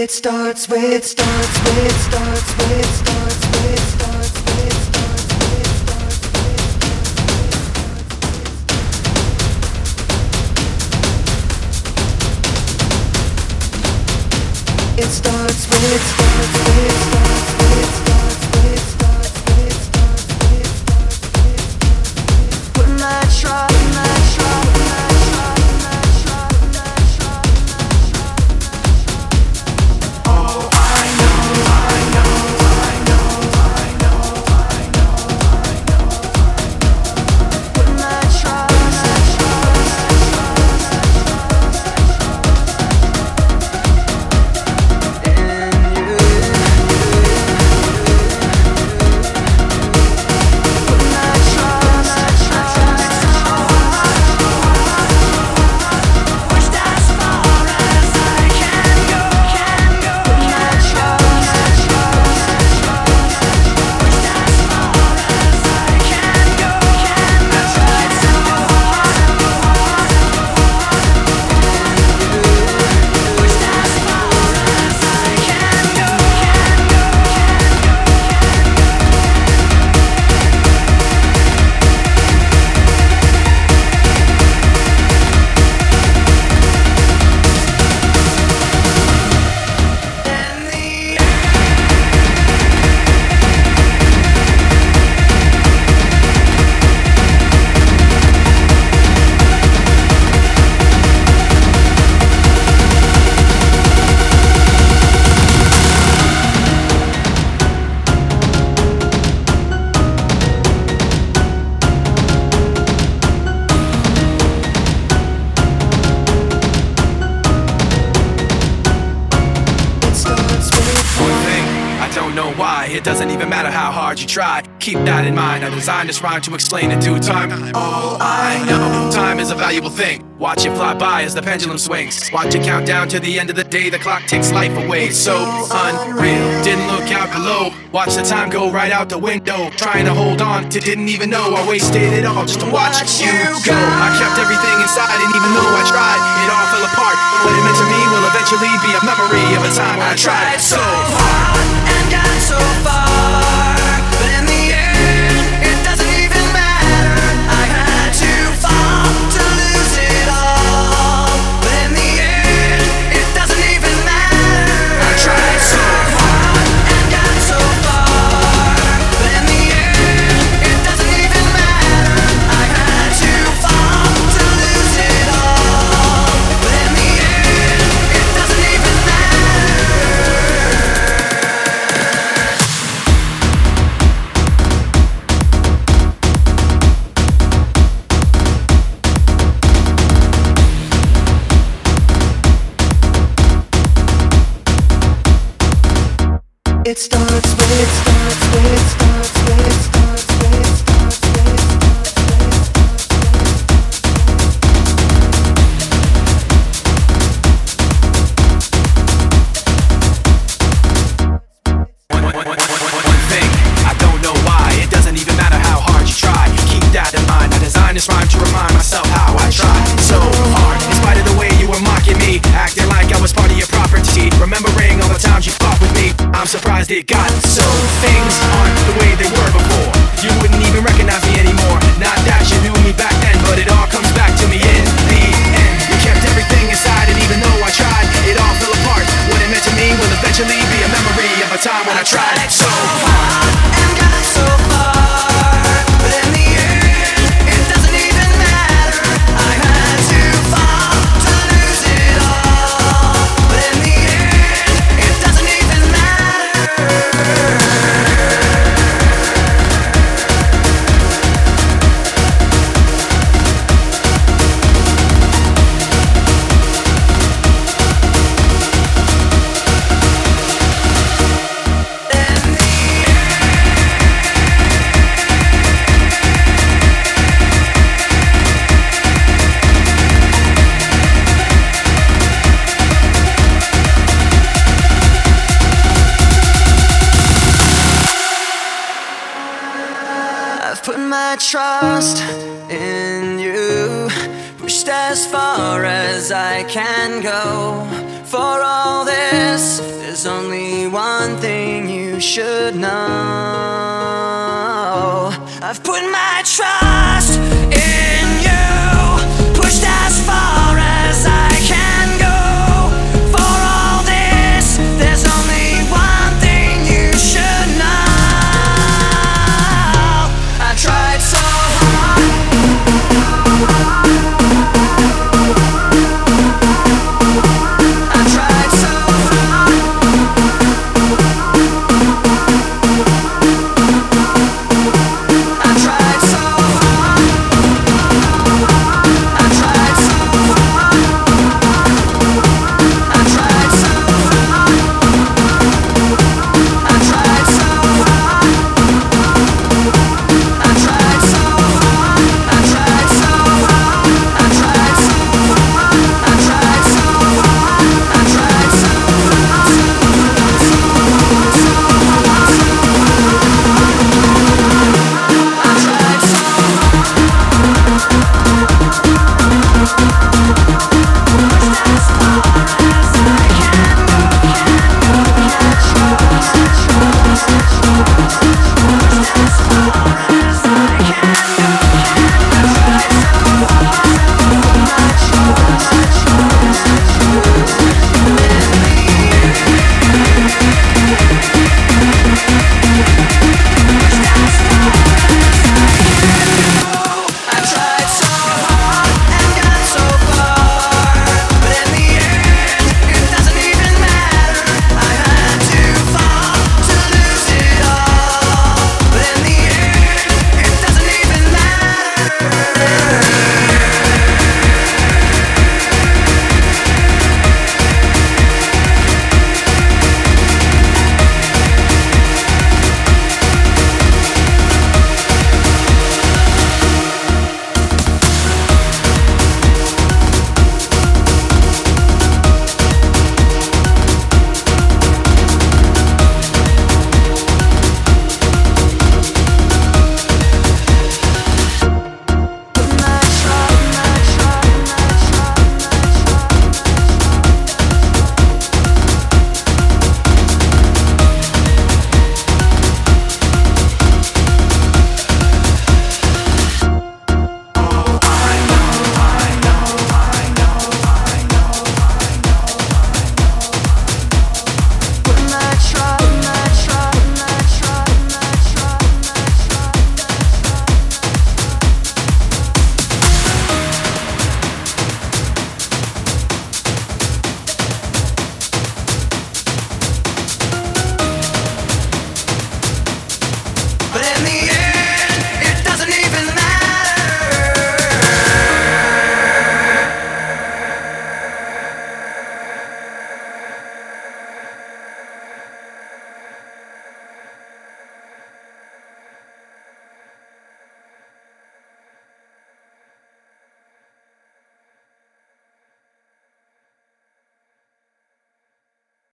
It starts with, it starts with, it starts with, it starts with, it starts with, it starts with, it starts with. It starts with, it starts with, it starts with, it starts with, It doesn't even matter how hard you try. Keep that in mind. I designed this rhyme to explain in due time. All I know, time is a valuable thing. Watch it fly by as the pendulum swings. Watch it count down to the end of the day. The clock takes life away. So unreal. Didn't look out below. Watch the time go right out the window. Trying to hold on to didn't even know I wasted it all just to watch you go. I kept everything inside, and even though I tried, it all fell apart. What it meant to me will eventually be a memory of a time I tried so hard. It starts with, it starts with, it starts. with, It got so. Things aren't the way they were before. You wouldn't even recognize me anymore. Not that you knew me back then, but it all comes back to me in the end. You kept everything inside, and even though I tried, it all fell apart. What it meant to me will eventually be a memory of a time when I tried so hard. My trust in you, pushed as far as I can go. For all this There's only one thing you should know. I've put my trust.